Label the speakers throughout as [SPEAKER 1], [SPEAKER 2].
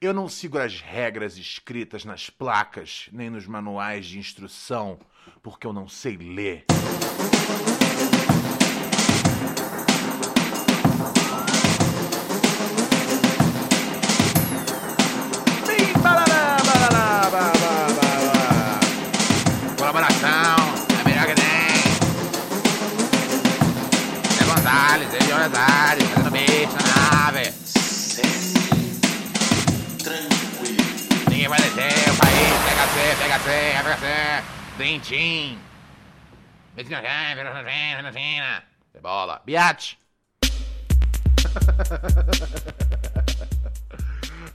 [SPEAKER 1] Eu não sigo as regras escritas nas placas nem nos manuais de instrução, porque eu não sei ler. Bim, Ninguém vai descer, o país, PHC, FHC, Dream Team. Medicina Jam, Veracruzina, Veracruzina. Bola. Biate.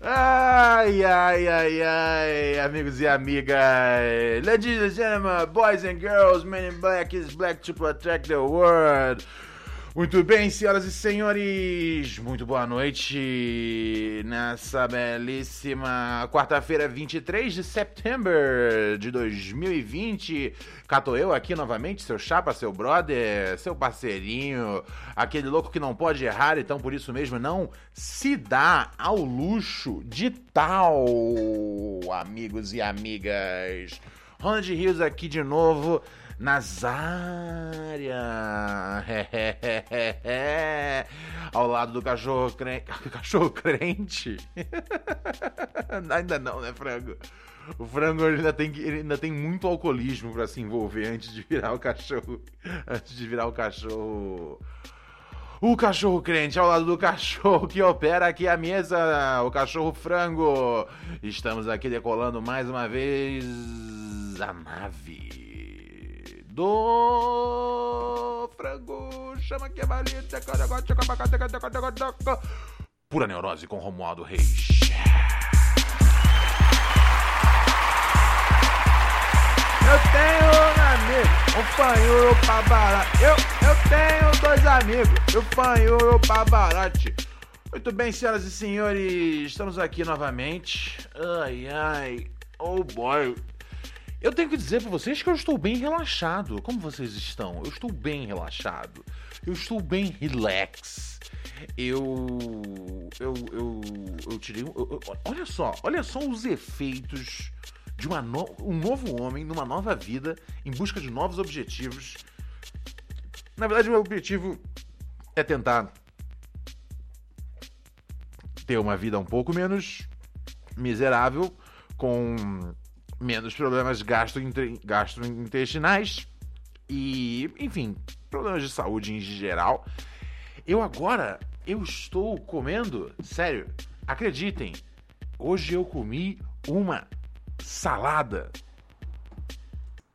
[SPEAKER 1] Ai, ai, ai, ai, amigos e amigas. Ladies and gentlemen, boys and girls, men in black is black to protect the world. Muito bem, senhoras e senhores, muito boa noite nessa belíssima quarta-feira, 23 de setembro de 2020. Cato eu aqui novamente, seu chapa, seu brother, seu parceirinho, aquele louco que não pode errar, então por isso mesmo não se dá ao luxo de tal, amigos e amigas. Ronald Rios aqui de novo. Nazária, ao lado do cachorro crente, cachorro crente, ainda não, né, frango? O frango ainda tem, ainda tem muito alcoolismo para se envolver antes de virar o cachorro, antes de virar o cachorro, o cachorro crente ao lado do cachorro que opera aqui a mesa, o cachorro frango. Estamos aqui decolando mais uma vez a nave do frango. Chama aqui a balita. Pura neurose com Romualdo Reis. Eu tenho um amigo, um fanhuro pra barato. Eu, eu tenho dois amigos, um fanhuro pra barate. Muito bem, senhoras e senhores, estamos aqui novamente. Ai, ai, oh boy. Eu tenho que dizer pra vocês que eu estou bem relaxado. Como vocês estão? Eu estou bem relaxado. Eu estou bem relax. Eu. Eu. Eu, eu tirei. eu- eu- olha só, olha só os efeitos de uma no- um novo homem numa nova vida em busca de novos objetivos. Na verdade, meu objetivo é tentar ter uma vida um pouco menos miserável, com menos problemas gastrointestinais e, enfim, problemas de saúde em geral. Eu agora, eu estou comendo, sério, acreditem, hoje eu comi uma salada.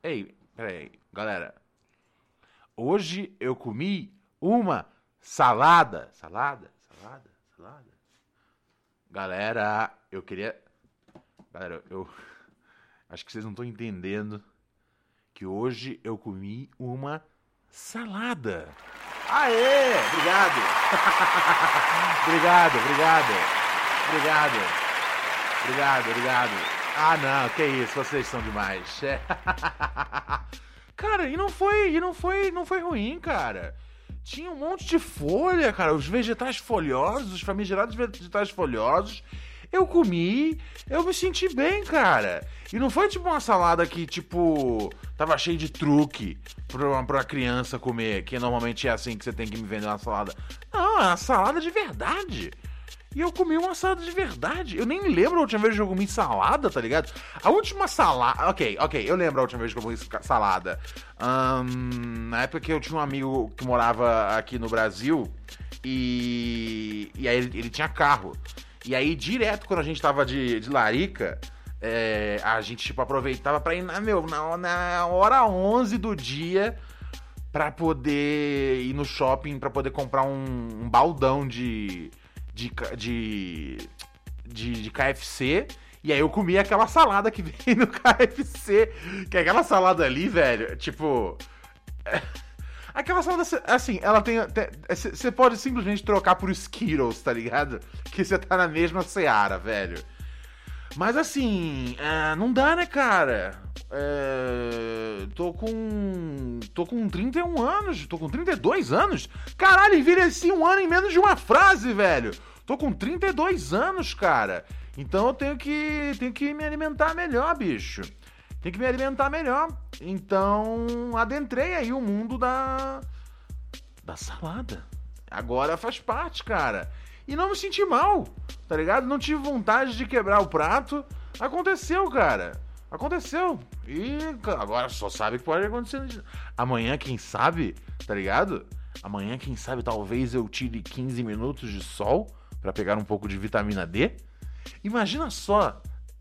[SPEAKER 1] Ei, peraí, galera. Hoje eu comi uma salada. Salada? Salada? Salada? Galera, eu queria. Galera, eu. Acho que vocês não estão entendendo que hoje eu comi uma salada. Aê! Obrigado! obrigado, obrigado. Obrigado. Obrigado, obrigado. Ah, não, que isso, vocês são demais. cara, e não foi, e não foi, não foi ruim, cara. Tinha um monte de folha, cara, os vegetais folhosos, os famigerados vegetais folhosos. Eu comi, eu me senti bem, cara. E não foi tipo uma salada que, tipo, tava cheio de truque pra uma, pra criança comer, que normalmente é assim que você tem que me vender uma salada. Não, é uma salada de verdade. E eu comi uma salada de verdade. Eu nem lembro a última vez que eu comi salada, tá ligado? A última salada. Ok, ok, eu lembro a última vez que eu comi salada. Ahn, na época que eu tinha um amigo que morava aqui no Brasil. E. E aí ele, ele tinha carro. E aí, direto, quando a gente tava de, de larica. é, a gente, tipo, aproveitava pra ir na, meu, na, na hora 11 do dia pra poder ir no shopping, pra poder comprar um, um baldão de, de, de, de, de KFC. E aí eu comi aquela salada que vem no KFC. Que é aquela salada ali, velho, tipo. Aquela salada, assim, ela tem. Você pode simplesmente trocar por Skittles, tá ligado? Que você tá na mesma seara, velho. Mas assim, é, não dá, né, cara? É, tô com. tô com 31 anos, tô com 32 anos. Caralho, envelheci um ano em menos de uma frase, velho. Tô com 32 anos, cara. Então eu tenho que, tenho que me alimentar melhor, bicho. Tenho que me alimentar melhor. Então adentrei aí o mundo da. da salada. Agora faz parte, cara. E não me senti mal, tá ligado? Não tive vontade de quebrar o prato. Aconteceu, cara. Aconteceu. E agora só sabe que pode acontecer. Amanhã, quem sabe, tá ligado? Amanhã, quem sabe, talvez eu tire 15 minutos de sol para pegar um pouco de vitamina D. Imagina só,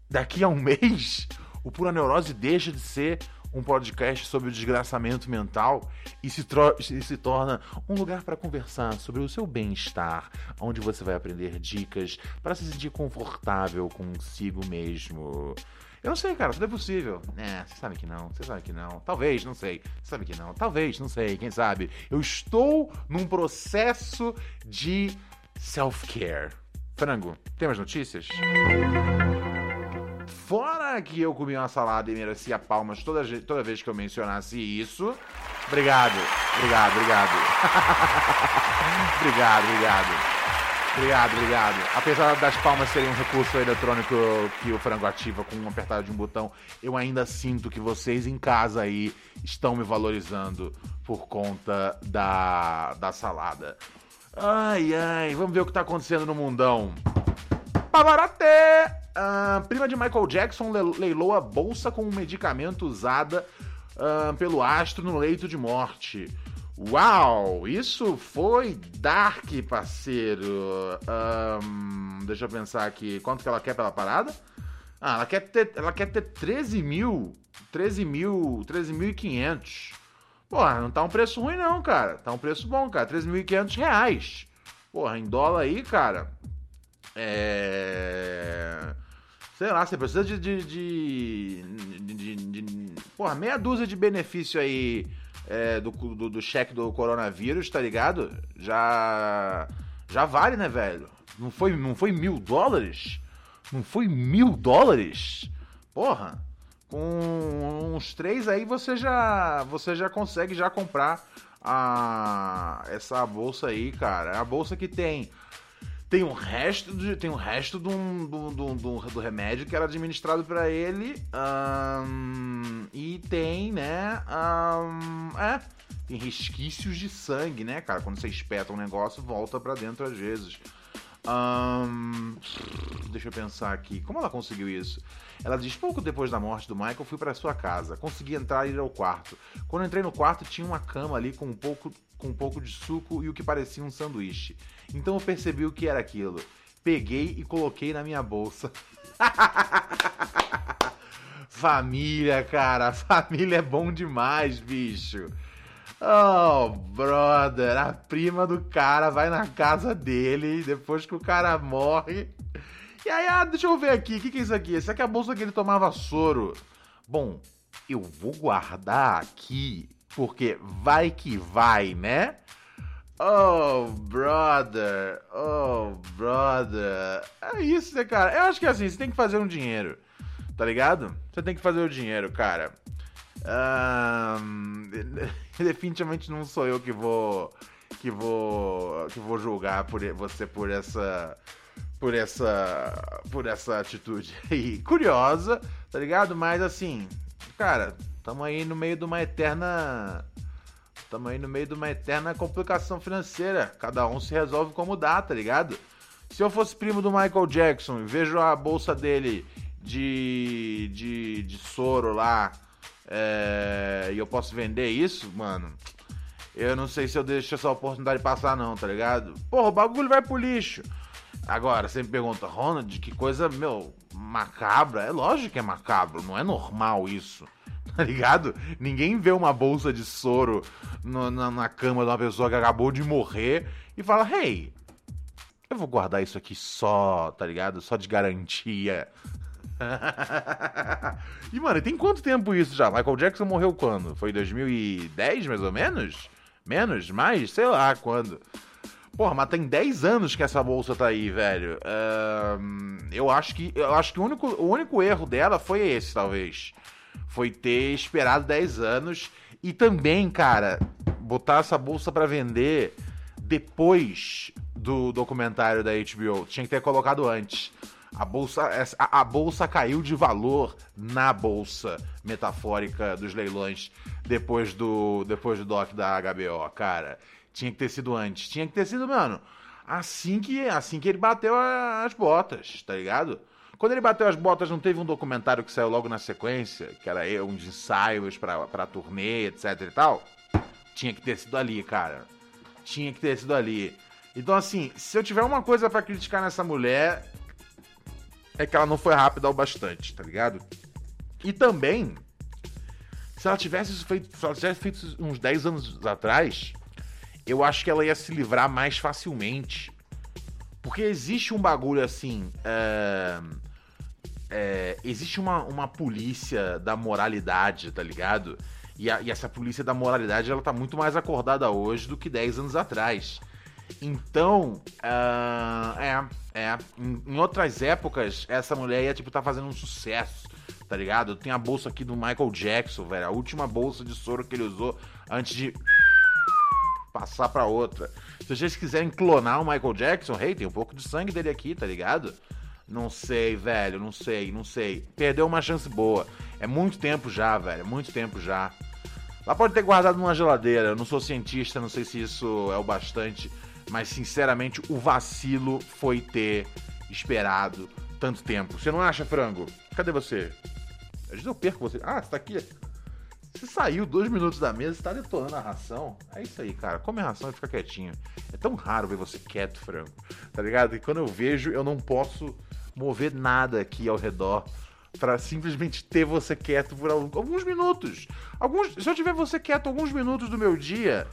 [SPEAKER 1] daqui a um mês, o Pura Neurose deixa de ser um podcast sobre o desgraçamento mental e se, e se torna um lugar para conversar sobre o seu bem-estar, onde você vai aprender dicas para se sentir confortável consigo mesmo. Eu não sei, cara, tudo é possível. É, você sabe que não, você sabe que não. Talvez, não sei. Você sabe que não. Talvez, não sei, quem sabe. Eu estou num processo de self-care. Frango, tem mais notícias? Fora que eu comi uma salada e merecia palmas toda, toda vez que eu mencionasse isso. Obrigado, obrigado, obrigado. obrigado, obrigado. Obrigado, obrigado. Apesar das palmas serem um recurso eletrônico que o frango ativa com um apertado de um botão, eu ainda sinto que vocês em casa aí estão me valorizando por conta da, da salada. Ai, ai, vamos ver o que tá acontecendo no mundão. Pavarate! Prima de Michael Jackson leilou a bolsa com um medicamento usada uh, pelo astro no leito de morte. Uau! Isso foi dark, parceiro. Um, deixa eu pensar aqui. Quanto que ela quer pela parada? Ah, ela quer ter, ela quer ter 13 mil. 13 mil. 13.500. Porra, não tá um preço ruim, não, cara. Tá um preço bom, cara. 13.500 reais. Porra, em dólar aí, cara. É. Sei lá, você precisa de. de, de, de, de porra, meia dúzia de benefício aí é, do, do, do, cheque do coronavírus, tá ligado? Já. Já vale, né, velho? Não foi, não foi mil dólares? Não foi mil dólares? Porra! Com uns três aí você já. Você já consegue já comprar a, essa bolsa aí, cara. É a bolsa que tem tem um resto, de, tem um resto do, do, do, do, remédio que era administrado para ele. Um, e tem, né? Um, é, tem resquícios de sangue, né, cara? Quando você espeta um negócio, volta para dentro às vezes. Um, deixa eu pensar aqui. Como ela conseguiu isso? Ela diz: pouco depois da morte do Michael, fui para sua casa. Consegui entrar e ir ao quarto. Quando entrei no quarto, tinha uma cama ali com um pouco, com um pouco de suco e o que parecia um sanduíche. Então eu percebi o que era aquilo. Peguei e coloquei na minha bolsa. família, cara. Família é bom demais, bicho. Oh, brother, a prima do cara vai na casa dele depois que o cara morre. E aí, ah, deixa eu ver aqui, o que, que é isso aqui? Essa aqui é a bolsa que ele tomava soro. Bom, eu vou guardar aqui, porque vai que vai, né? Oh, brother, oh, brother. É isso, né, cara? Eu acho que assim, você tem que fazer um dinheiro, tá ligado? Você tem que fazer o dinheiro, cara. Um, definitivamente não sou eu que vou que vou que vou julgar por você por essa por essa por essa atitude aí curiosa, tá ligado? Mas assim, cara, tamo aí no meio de uma eterna tamo aí no meio de uma eterna complicação financeira. Cada um se resolve como dá, tá ligado? Se eu fosse primo do Michael Jackson e vejo a bolsa dele de de, de soro lá é, e eu posso vender isso, mano. Eu não sei se eu deixo essa oportunidade passar, não, tá ligado? Porra, o bagulho vai pro lixo. Agora, você me pergunta, Ronald, que coisa, meu, macabra. É lógico que é macabro, não é normal isso. Tá ligado? Ninguém vê uma bolsa de soro no, na, na cama de uma pessoa que acabou de morrer e fala, hey, Eu vou guardar isso aqui só, tá ligado? Só de garantia. e, mano, tem quanto tempo isso já? Michael Jackson morreu quando? Foi 2010, mais ou menos? Menos? Mais? Sei lá quando. Porra, mas tem 10 anos que essa bolsa tá aí, velho. Eu acho que, eu acho que o, único, o único erro dela foi esse, talvez. Foi ter esperado 10 anos. E também, cara, botar essa bolsa pra vender depois do documentário da HBO. Tinha que ter colocado antes. A bolsa, a, a bolsa caiu de valor na bolsa metafórica dos leilões depois do, depois do doc da HBO, cara. Tinha que ter sido antes. Tinha que ter sido, mano, assim que, assim que ele bateu as botas, tá ligado? Quando ele bateu as botas, não teve um documentário que saiu logo na sequência, que era uns ensaios pra, pra turnê, etc e tal? Tinha que ter sido ali, cara. Tinha que ter sido ali. Então, assim, se eu tiver uma coisa pra criticar nessa mulher, é que ela não foi rápida o bastante, tá ligado? E também, se ela tivesse feito, se ela tivesse feito uns 10 anos atrás, eu acho que ela ia se livrar mais facilmente. Porque existe um bagulho assim. é, é, existe uma, uma polícia da moralidade, tá ligado? E, a- e essa polícia da moralidade ela tá muito mais acordada hoje do que 10 anos atrás. Então, ah, é, é. Em, em outras épocas, essa mulher ia, tipo, tá fazendo um sucesso, tá ligado? Tem a bolsa aqui do Michael Jackson, velho. A última bolsa de soro que ele usou antes de passar pra outra. Se vocês quiserem clonar o Michael Jackson, hey, tem um pouco de sangue dele aqui, tá ligado? Não sei, velho, não sei, não sei. Perdeu uma chance boa. É muito tempo já, velho, muito tempo já. Lá pode ter guardado numa geladeira. Eu não sou cientista, não sei se isso é o bastante. Mas, sinceramente, o vacilo foi ter esperado tanto tempo. Você não acha, frango? Cadê você? Às vezes eu perco você. Ah, você tá aqui. Você saiu dois minutos da mesa, você tá detonando a ração. É isso aí, cara. Come a ração e fica quietinho. É tão raro ver você quieto, frango. Tá ligado? E quando eu vejo, eu não posso mover nada aqui ao redor pra simplesmente ter você quieto por al- alguns minutos. Alguns, se eu tiver você quieto alguns minutos do meu dia,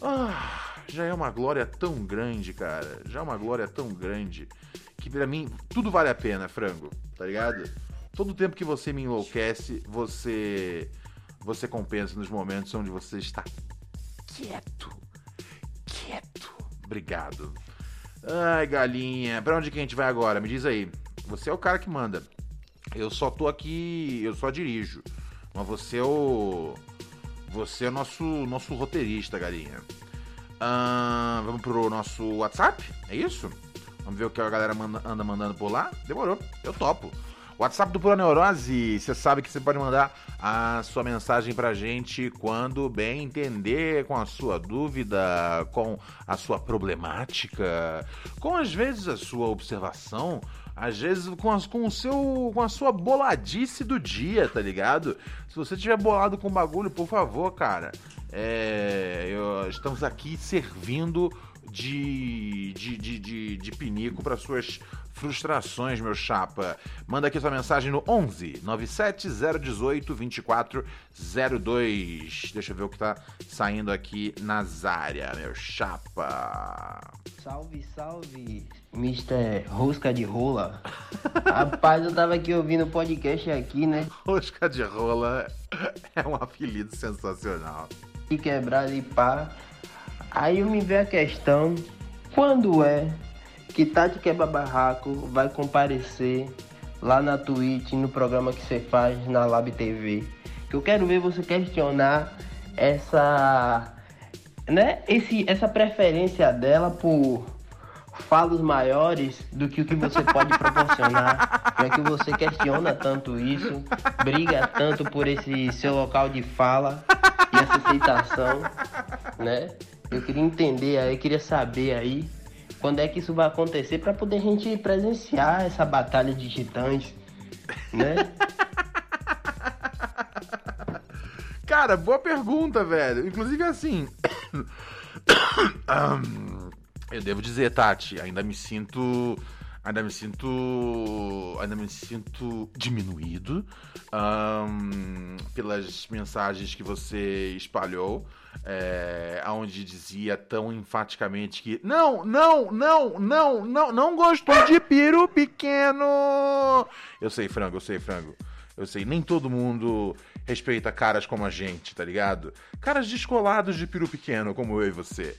[SPEAKER 1] ah, já é uma glória tão grande, cara. Já é uma glória tão grande que pra mim tudo vale a pena, frango. Tá ligado? Todo tempo que você me enlouquece, você você compensa nos momentos onde você está quieto. Quieto. Obrigado. Ai, galinha. Pra onde que a gente vai agora? Me diz aí. Você é o cara que manda. Eu só tô aqui, eu só dirijo. Mas você é o você é o nosso nosso roteirista, galinha. Ahn, vamos pro nosso WhatsApp? É isso? Vamos ver o que a galera manda- anda mandando por lá? Demorou, eu topo. WhatsApp do Pura Neurose, você sabe que você pode mandar a sua mensagem pra gente quando bem entender, com a sua dúvida, com a sua problemática, com às vezes a sua observação, às vezes com, as- com o seu, com a sua boladice do dia, tá ligado? Se você tiver bolado com bagulho, por favor, cara, é, eu- estamos aqui servindo de, de, de, de, de pinico para suas frustrações, meu chapa. Manda aqui sua mensagem no 11 97 018 2402. Deixa eu ver o que tá saindo aqui nas áreas, meu chapa.
[SPEAKER 2] Salve, salve, Mr. Rosca de Rola. Rapaz, eu tava aqui ouvindo o podcast aqui, né?
[SPEAKER 1] Rosca de rola é um apelido sensacional.
[SPEAKER 2] E quebrado e pá. Aí me veio a questão, quando é que Tati Quebra Barraco vai comparecer lá na Twitch, no programa que você faz na Lab TV? Que eu quero ver você questionar essa, né, esse, essa preferência dela por falos maiores do que o que você pode proporcionar, já que você questiona tanto isso, briga tanto por esse seu local de fala e essa aceitação, né? Eu queria entender aí, queria saber aí quando é que isso vai acontecer para poder a gente presenciar essa batalha de titãs, né?
[SPEAKER 1] Cara, boa pergunta, velho. Inclusive, assim. Ahn, eu devo dizer, Tati, ainda me sinto. Ainda me sinto. Ainda me sinto diminuído ahn, pelas mensagens que você espalhou. É, onde dizia tão enfaticamente que não, não, não, não, não, não gostou de peru pequeno. Eu sei, frango, eu sei, frango. Eu sei, nem todo mundo respeita caras como a gente, tá ligado? Caras descolados de peru pequeno, como eu e você.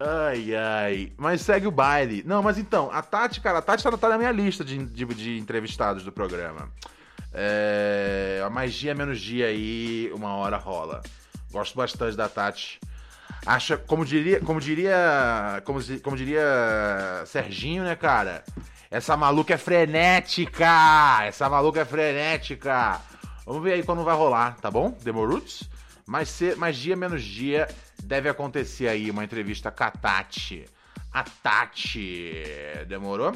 [SPEAKER 1] Ai, ai. Mas segue o baile. Não, mas então, a Tati, cara, a Tati tá, tá na minha lista de, de, de entrevistados do programa. É, mais dia, menos dia aí, uma hora rola. Gosto bastante da Tati. Acha, como diria, como diria, como, como diria Serginho, né, cara? Essa maluca é frenética! Essa maluca é frenética! Vamos ver aí quando vai rolar, tá bom? Demoruts? Mais, ce- mais dia, menos dia, deve acontecer aí uma entrevista com a Tati. A Tati. Demorou?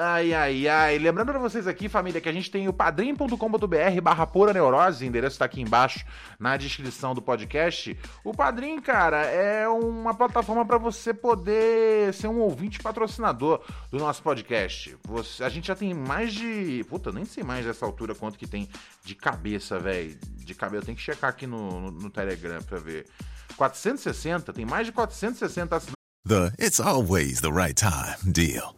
[SPEAKER 1] Ai, ai, ai. Lembrando pra vocês aqui, família, que a gente tem o padrim.com.br barra pura neurose, o endereço tá aqui embaixo na descrição do podcast. O Padrim, cara, é uma plataforma pra você poder ser um ouvinte patrocinador do nosso podcast. Você- a gente já tem mais de... Puta, nem sei mais dessa altura quanto que tem de cabeça, velho. De cabeça, eu tenho que checar aqui no, no, no Telegram pra ver. 460, tem mais de 460 assinantes.
[SPEAKER 3] The it's always the right time deal.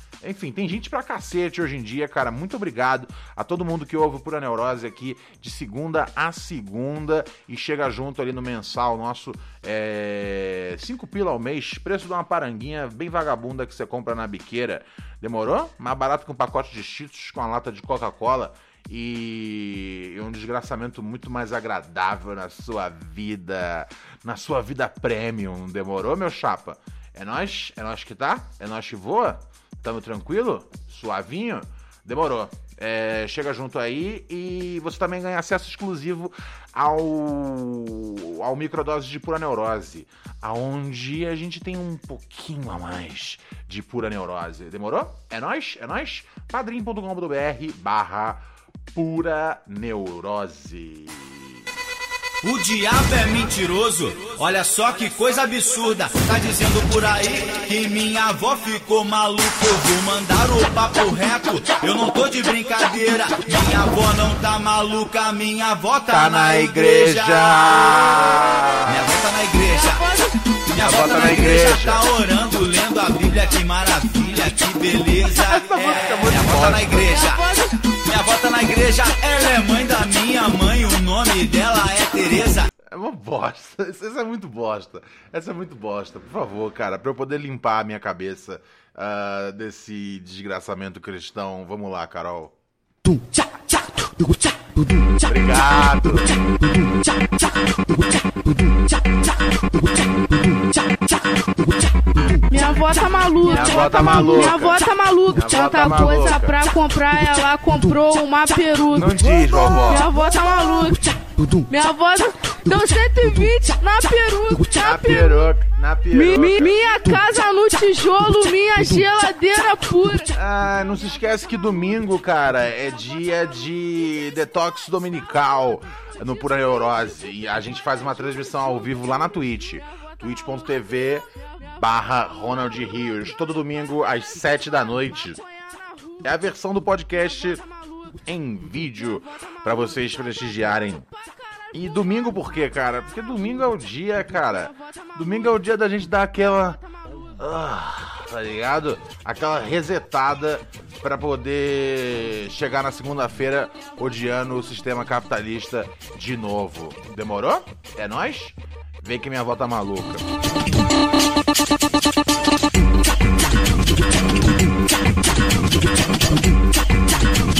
[SPEAKER 1] Enfim, tem gente pra cacete hoje em dia, cara. Muito obrigado a todo mundo que ouve Pura Neurose aqui de segunda a segunda e chega junto ali no mensal nosso. É... Cinco pila ao mês, preço de uma paranguinha bem vagabunda que você compra na biqueira. Demorou? Mais barato que um pacote de Cheetos com a lata de Coca-Cola e um desgraçamento muito mais agradável na sua vida, na sua vida premium. Demorou, meu chapa? É nós? É nós que tá? É nós que voa? Tamo tranquilo? Suavinho? Demorou. É, chega junto aí e você também ganha acesso exclusivo ao, ao microdose de pura neurose, aonde a gente tem um pouquinho a mais de pura neurose. Demorou? É nós? É nós? padrim.com.br barra pura neurose.
[SPEAKER 4] O diabo é mentiroso, olha só que coisa absurda. Tá dizendo por aí que minha avó ficou maluca. Eu vou mandar o papo reto, eu não tô de brincadeira. Minha avó não tá maluca, minha avó tá,
[SPEAKER 1] Tá na igreja.
[SPEAKER 4] Minha avó tá na igreja. Minha avó tá na igreja, tá orando, lendo a Bíblia, que maravilha, que beleza. É, minha avó tá na igreja. Minha avó tá na igreja, ela é mãe da minha mãe, nome dela é Tereza.
[SPEAKER 1] É uma bosta. Isso é muito bosta. Essa é muito bosta. Por favor, cara, pra eu poder limpar a minha cabeça ah, desse desgraçamento cristão. Vamos lá, Carol. Obrigado.
[SPEAKER 5] Minha avó tá maluca.
[SPEAKER 1] Minha avó tá maluca.
[SPEAKER 5] Minha avó tá maluca.
[SPEAKER 1] Avó
[SPEAKER 5] Tanta
[SPEAKER 1] tá
[SPEAKER 5] coisa pra comprar, ela comprou uma peruca.
[SPEAKER 1] Não diz, vovó.
[SPEAKER 5] Minha avó tá maluca. Minha avó deu 120 na peruca.
[SPEAKER 1] Na
[SPEAKER 5] Na peruca.
[SPEAKER 1] Na peruca.
[SPEAKER 5] mi- minha casa no tijolo, minha geladeira pura.
[SPEAKER 1] Ah, não se esquece que domingo, cara, é dia de detox dominical no Pura Neurose. E a gente faz uma transmissão ao vivo lá na Twitch. twitch.tv barra Ronald Rios. Todo domingo às 7 da noite. É a versão do podcast em vídeo pra vocês prestigiarem. E domingo por quê, cara? Porque domingo é o dia, cara. Domingo é o dia da gente dar aquela. Ah, tá ligado? Aquela resetada pra poder chegar na segunda-feira odiando o sistema capitalista de novo. Demorou? É nóis? Vem que minha avó tá maluca.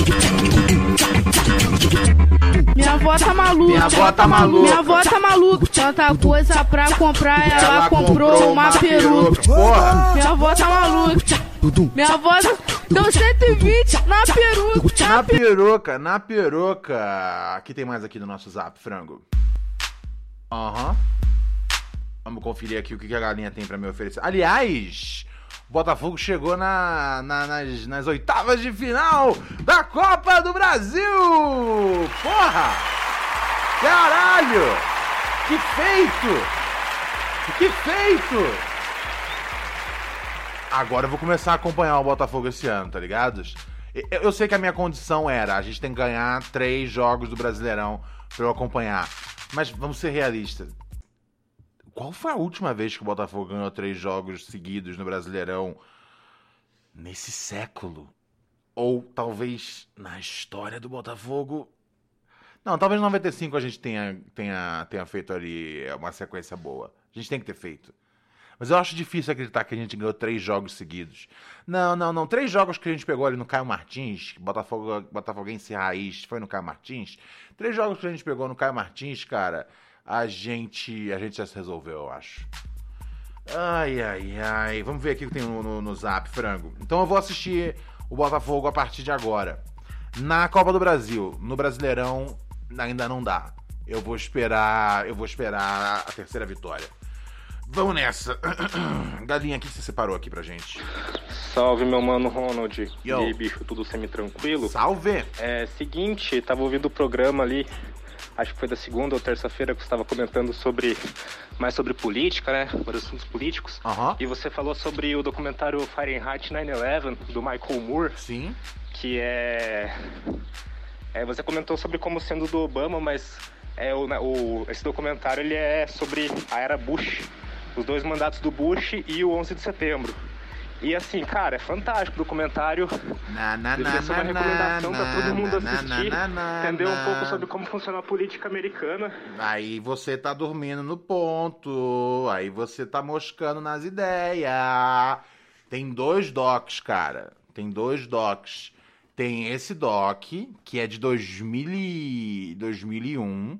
[SPEAKER 5] Minha avó tá maluca.
[SPEAKER 1] Minha avó tá maluca.
[SPEAKER 5] Minha avó tá maluca. Tanta coisa pra comprar, ela, comprou, uma, peruca.
[SPEAKER 1] Porra!
[SPEAKER 5] Minha avó tá maluca. Minha avó Deu 120 na peruca.
[SPEAKER 1] Na peruca, na peruca. Aqui tem mais aqui no nosso zap, frango. Aham. Vamos conferir aqui o que que a galinha tem pra me oferecer. Aliás, o Botafogo chegou na, na- nas, nas oitavas de final da Copa do Brasil! Porra! Caralho! Que feito! Que feito! Agora eu vou começar a acompanhar o Botafogo esse ano, tá ligado? Eu, eu sei que a minha condição era, a gente tem que ganhar três jogos do Brasileirão pra eu acompanhar. Mas vamos ser realistas. Qual foi a última vez que o Botafogo ganhou três jogos seguidos no Brasileirão nesse século? Ou talvez na história do Botafogo? Não, talvez em 95 a gente tenha, tenha, tenha feito ali uma sequência boa. A gente tem que ter feito. Mas eu acho difícil acreditar que a gente ganhou três jogos seguidos. Não, não, não. Três jogos que a gente pegou ali no Caio Martins, Botafogo, Botafoguense Raiz, foi no Caio Martins. Três jogos que a gente pegou no Caio Martins, cara, a gente, a gente já se resolveu, eu acho. Ai, ai, ai. Vamos ver aqui o que tem no, no, no Zap, frango. Então eu vou assistir o Botafogo a partir de agora. Na Copa do Brasil, no Brasileirão, ainda não dá. Eu vou esperar, eu vou esperar a terceira vitória. Vamos nessa. Galinha, o que você separou aqui pra gente?
[SPEAKER 6] Salve, meu mano Ronald.
[SPEAKER 1] Yo.
[SPEAKER 6] E aí, bicho, tudo semi-tranquilo?
[SPEAKER 1] Salve!
[SPEAKER 6] É, seguinte, tava ouvindo o programa ali, acho que foi da segunda ou terça-feira que você estava comentando sobre, mais sobre política, né? Sobre assuntos políticos.
[SPEAKER 1] Aham.
[SPEAKER 6] E você falou sobre o documentário Fahrenheit 9-11, do Michael Moore.
[SPEAKER 1] Sim.
[SPEAKER 6] Que é... é... Você comentou sobre como sendo do Obama, mas é, o, o, esse documentário ele é sobre a era Bush. Os dois mandatos do Bush e o 11 de setembro. E assim, cara, é fantástico o documentário.
[SPEAKER 1] Na, na,
[SPEAKER 6] uma recomendação
[SPEAKER 1] na,
[SPEAKER 6] pra todo mundo
[SPEAKER 1] na,
[SPEAKER 6] assistir,
[SPEAKER 1] na, na,
[SPEAKER 6] entender um pouco sobre como funciona a política americana.
[SPEAKER 1] Aí você tá dormindo no ponto. Aí você tá moscando nas ideias. Tem dois docs, cara. Tem dois docs. Tem esse doc, que é de 2000 e... 2001,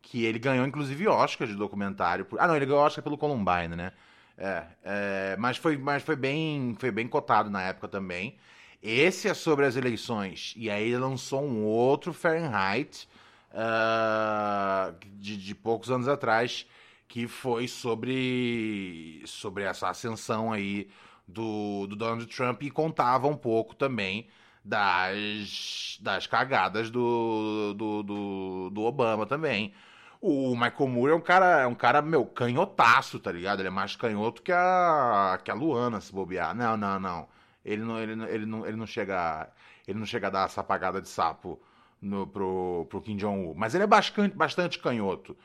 [SPEAKER 1] que ele ganhou inclusive Oscar de documentário. por- Ah, não, ele ganhou Oscar pelo Columbine, né? É, é, mas foi, mas foi bem, foi bem cotado na época também. Esse é sobre as eleições. E aí ele lançou um outro Fahrenheit ah, de, de poucos anos atrás, que foi sobre, sobre essa ascensão aí do, do Donald Trump e contava um pouco também das, das cagadas do, do, do, do Obama também. O Michael Moore é um cara, é um cara, meu, canhotaço, tá ligado? Ele é mais canhoto que a, que a Luana, se bobear. Não, não, não. Ele não, ele, não- ele não, ele não chega, ele não chega a dar essa apagada de sapo no, pro, pro Kim Jong-un. Mas ele é bastante, bastante canhoto.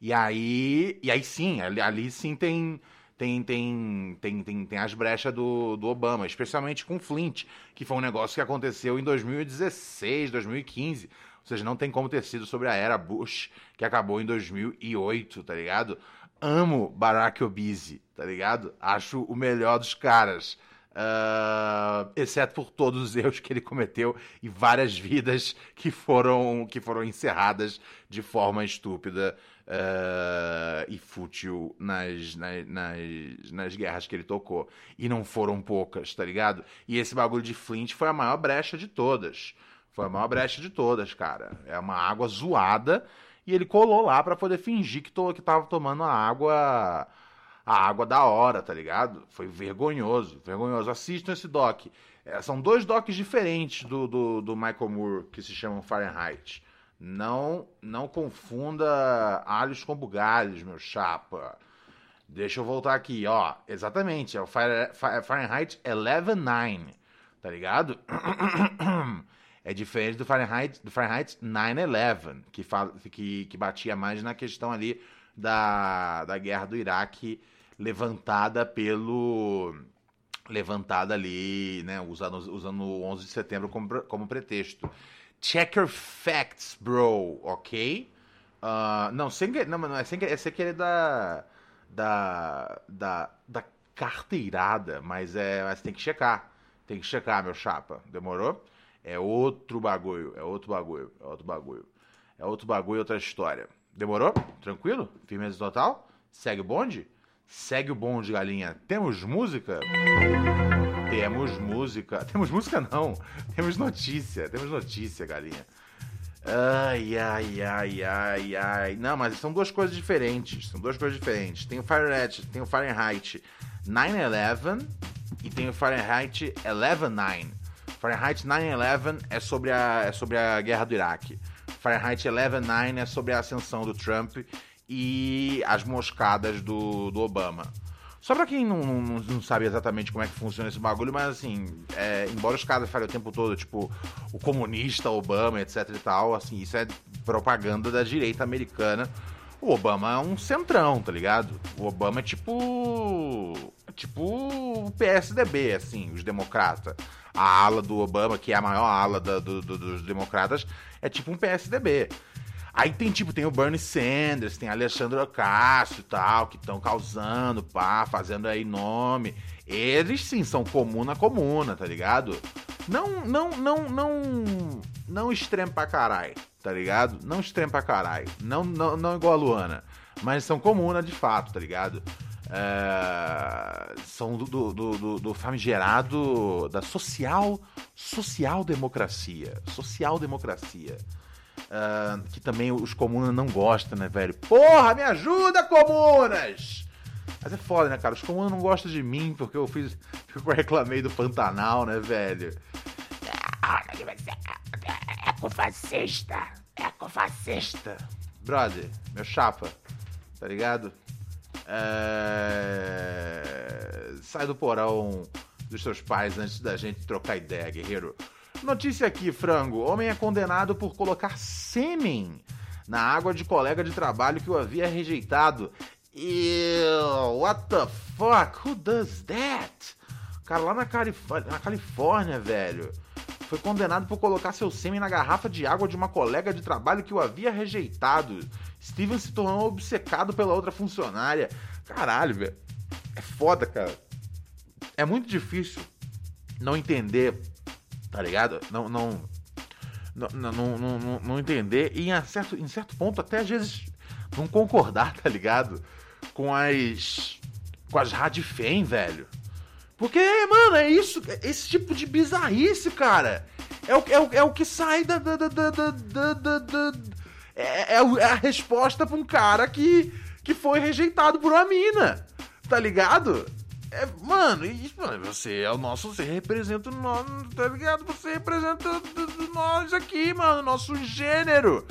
[SPEAKER 1] E aí, e aí sim, ali, ali sim tem, tem, tem, tem, tem, tem as brechas do, do Obama, especialmente com Flint, que foi um negócio que aconteceu em 2016, 2015. Ou seja, não tem como ter sido sobre a era Bush, que acabou em 2008, tá ligado? Amo Barack Obese, tá ligado? Acho o melhor dos caras. Ah, exceto por todos os erros que ele cometeu e várias vidas que foram, que foram encerradas de forma estúpida ah, e fútil nas, nas, nas, nas guerras que ele tocou. E não foram poucas, tá ligado? E esse bagulho de Flint foi a maior brecha de todas. Foi a maior brecha de todas, cara. É uma água zoada e ele colou lá pra poder fingir que, to, que tava tomando a água a água da hora, tá ligado? Foi vergonhoso, vergonhoso. Assistam esse doc. É, são dois docs diferentes do, do, do Michael Moore que se chamam Fahrenheit. Não, não confunda alhos com bugalhos, meu chapa. Deixa eu voltar aqui, ó. Exatamente, é o Fahre- Fa- Fahrenheit 11.9, tá ligado? É diferente do Fahrenheit, do Fahrenheit 9/11, que, fala, que, que batia mais na questão ali da, da guerra do Iraque levantada pelo levantada ali, né, usando, usando o 11 de setembro como, como pretexto. Check your facts, bro, ok? Ah, não, sem não, não é sem querer, é sem querer da, da, da, da carteirada, mas é, mas tem que checar, tem que checar, meu chapa, demorou? É outro bagulho, é outro bagulho, é outro bagulho, é outro bagulho, outra história. Demorou? Tranquilo? Firmeza total? Segue o bonde? Segue o bonde, galinha. Temos música? Temos música. Temos música não. Temos notícia. Temos notícia, galinha. Ai, ai, ai, ai, ai. Não, mas são duas coisas diferentes. São duas coisas diferentes. Tem o Fahrenheit, tem o Fahrenheit 9/11 e tem o Fahrenheit 11/9. Fahrenheit 9/11 é sobre a é sobre a guerra do Iraque. Fahrenheit 11/9 é sobre a ascensão do Trump e as moscadas do, do Obama. Só pra quem não, não, não, sabe exatamente como é que funciona esse bagulho, mas assim, é, embora os caras falem o tempo todo, tipo, o comunista Obama, etc e tal, assim, isso é propaganda da direita americana. O Obama é um centrão, tá ligado? O Obama é tipo. Tipo o PSDB, assim, os democratas. A ala do Obama, que é a maior ala da, do, do, dos democratas, é tipo um PSDB. Aí tem tipo, tem o Bernie Sanders, tem Alexandre Ocasio e tal, que estão causando, pá, fazendo aí nome. Eles sim são comuna comuna, tá ligado? Não, não, não, não, não extremo pra caralho, tá ligado? Não extremo pra caralho. Não, não, não igual a Luana. Mas são comuna de fato, tá ligado? É, são do, do, do, do, famigerado da social social democracia social democracia Uh, que também os comunas não gostam, né, velho? Porra, me ajuda, comunas! Mas é foda, né, cara? Os comunas não gostam de mim porque eu fiz. Porque eu reclamei do Pantanal, né, velho? É com fascista! É com fascista! Brother, meu chapa, tá ligado? É... Sai do porão dos seus pais antes da gente trocar ideia, guerreiro. Notícia aqui, frango. Homem é condenado por colocar sêmen na água de colega de trabalho que o havia rejeitado. Ew, what the fuck? Who does that? Cara, lá na, Calif na Califórnia, velho, foi condenado por colocar seu sêmen na garrafa de água de uma colega de trabalho que o havia rejeitado. Steven se tornou obcecado pela outra funcionária. Caralho, velho. É foda, cara. É muito difícil não entender tá ligado? Não, não, não, não, não, não, entender e em certo, em certo ponto até às vezes não concordar, tá ligado? Com as com as radifem, velho. Porque, mano, é isso, esse tipo de bizarrice, cara. É o, é o, é o que sai da. da, da, da, da, da, da é, é a resposta pra um cara que, que foi rejeitado por uma mina. Tá ligado? É, mano, mano, você é o nosso, você representa o nosso, tá ligado? Você representa nós aqui, mano, nosso gênero.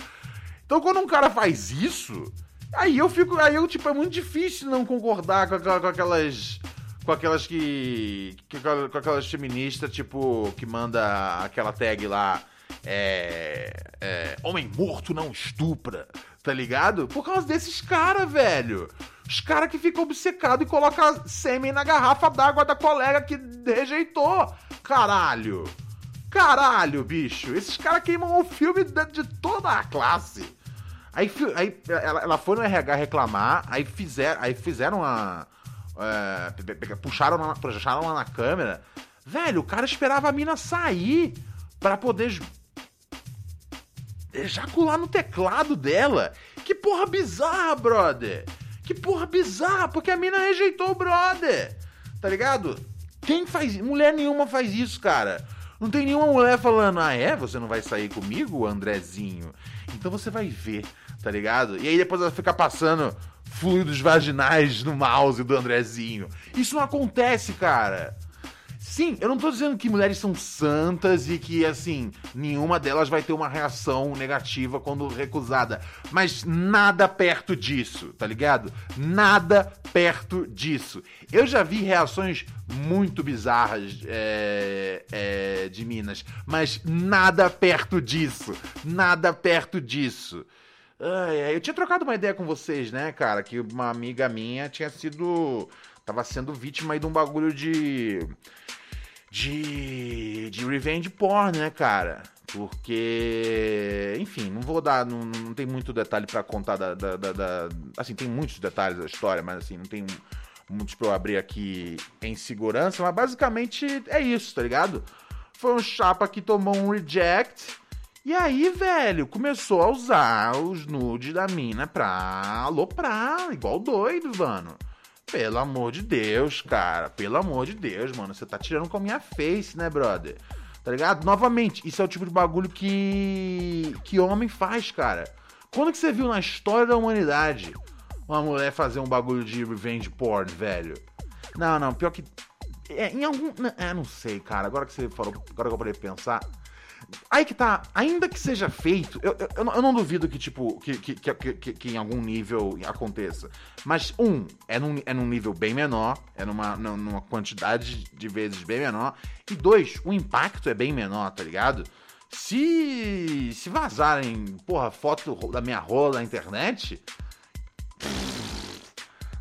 [SPEAKER 1] Então quando um cara faz isso, aí eu fico, aí eu, tipo, é muito difícil não concordar com, aquela, com aquelas, com aquelas que, que, com aquelas feministas, tipo, que manda aquela tag lá, é, é, homem morto não estupra, tá ligado? Por causa desses caras, velho. Os caras que ficam obcecados e colocam sêmen na garrafa d'água da colega que rejeitou. Caralho. Caralho, bicho. Esses caras queimam o filme de, toda a classe. Aí, aí ela, ela, foi no RH reclamar, aí, fizer, aí fizeram a. É, puxaram, na, puxaram lá na câmera. Velho, o cara esperava a mina sair para poder ejacular no teclado dela. Que porra bizarra, brother. Que porra bizarra, porque a mina rejeitou o brother. Tá ligado? Quem faz. Mulher nenhuma faz isso, cara. Não tem nenhuma mulher falando, ah, é? Você não vai sair comigo, Andrezinho? Então você vai ver, tá ligado? E aí depois ela fica passando fluidos vaginais no mouse do Andrezinho. Isso não acontece, cara. Sim, eu não tô dizendo que mulheres são santas e que, assim, nenhuma delas vai ter uma reação negativa quando recusada. Mas nada perto disso, tá ligado? Nada perto disso. Eu já vi reações muito bizarras é, é, de Minas, mas nada perto disso. Nada perto disso. Eu tinha trocado uma ideia com vocês, né, cara? Que uma amiga minha tinha sido. Tava sendo vítima aí de um bagulho de de, de revenge porn, né, cara? Porque, enfim, não vou dar, não, não tem muito detalhe para contar da, da, da, da, Assim, tem muitos detalhes da história, mas assim, não tem muitos pra eu abrir aqui em segurança, mas basicamente é isso, tá ligado? Foi um chapa que tomou um reject. E aí, velho, começou a usar os nudes da mina pra aloprar, igual doido, mano. Pelo amor de Deus, cara. Pelo amor de Deus, mano. Você tá tirando com a minha face, né, brother? Tá ligado? Novamente, isso é o tipo de bagulho que. que homem faz, cara. Quando que você viu na história da humanidade uma mulher fazer um bagulho de revenge porn, velho? Não, não, pior que. É, em algum. É, não sei, cara. Agora que você falou. Agora que eu parei pensar. Aí que tá, ainda que seja feito, eu, eu, eu, não, duvido que, tipo, que, que, que, que, que em algum nível aconteça. Mas, um, é num, é num nível bem menor, é numa, numa quantidade de vezes bem menor. E dois, o impacto é bem menor, tá ligado? Se, se vazarem, porra, foto da minha rola na internet,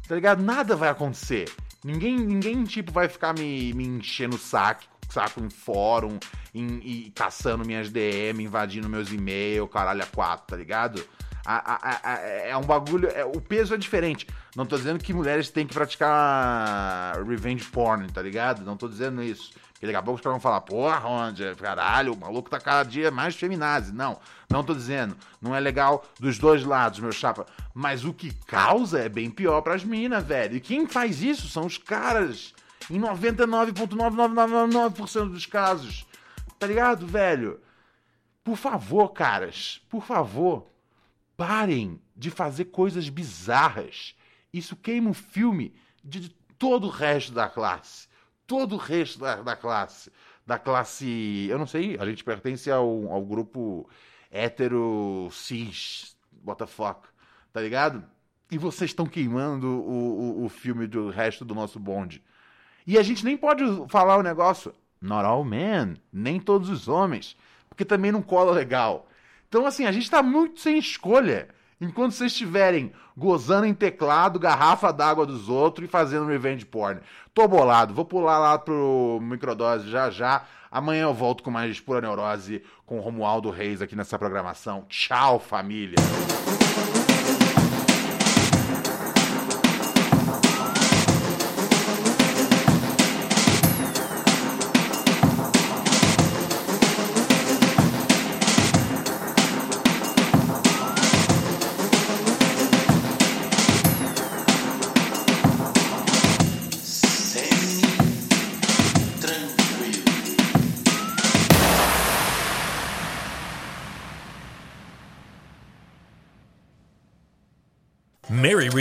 [SPEAKER 1] tá ligado? Nada vai acontecer. Ninguém, ninguém tipo, vai ficar me, me enchendo o saco, saco em fórum, em, e caçando minhas DM, invadindo meus e-mails, caralho, a quatro, tá ligado? A, a, a, é um bagulho. É, o peso é diferente. Não tô dizendo que mulheres têm que praticar revenge porn, tá ligado? Não tô dizendo isso. Porque daqui a pouco os caras vão falar, porra, onde? Caralho, o maluco tá cada dia mais feminazi. Não, não tô dizendo. Não é legal dos dois lados, meu chapa. Mas o que causa é bem pior pras minas, velho. E quem faz isso são os caras. Em 99,9999% dos casos. Tá ligado, velho? Por favor, caras, por favor, parem de fazer coisas bizarras. Isso queima o filme de todo o resto da classe. Todo o resto da, da classe. Da classe. Eu não sei, a gente pertence ao, ao grupo hétero cis. What the fuck? Tá ligado? E vocês estão queimando o, o, o filme do resto do nosso bonde. E a gente nem pode falar o negócio. Not all men. Nem todos os homens. Porque também não cola legal. Então, assim, a gente tá muito sem escolha. Enquanto vocês estiverem gozando em teclado, garrafa d'água dos outros e fazendo revenge porn. Tô bolado, vou pular lá pro microdose já já. Amanhã eu volto com mais pura neurose com o Romualdo Reis aqui nessa programação. Tchau, família.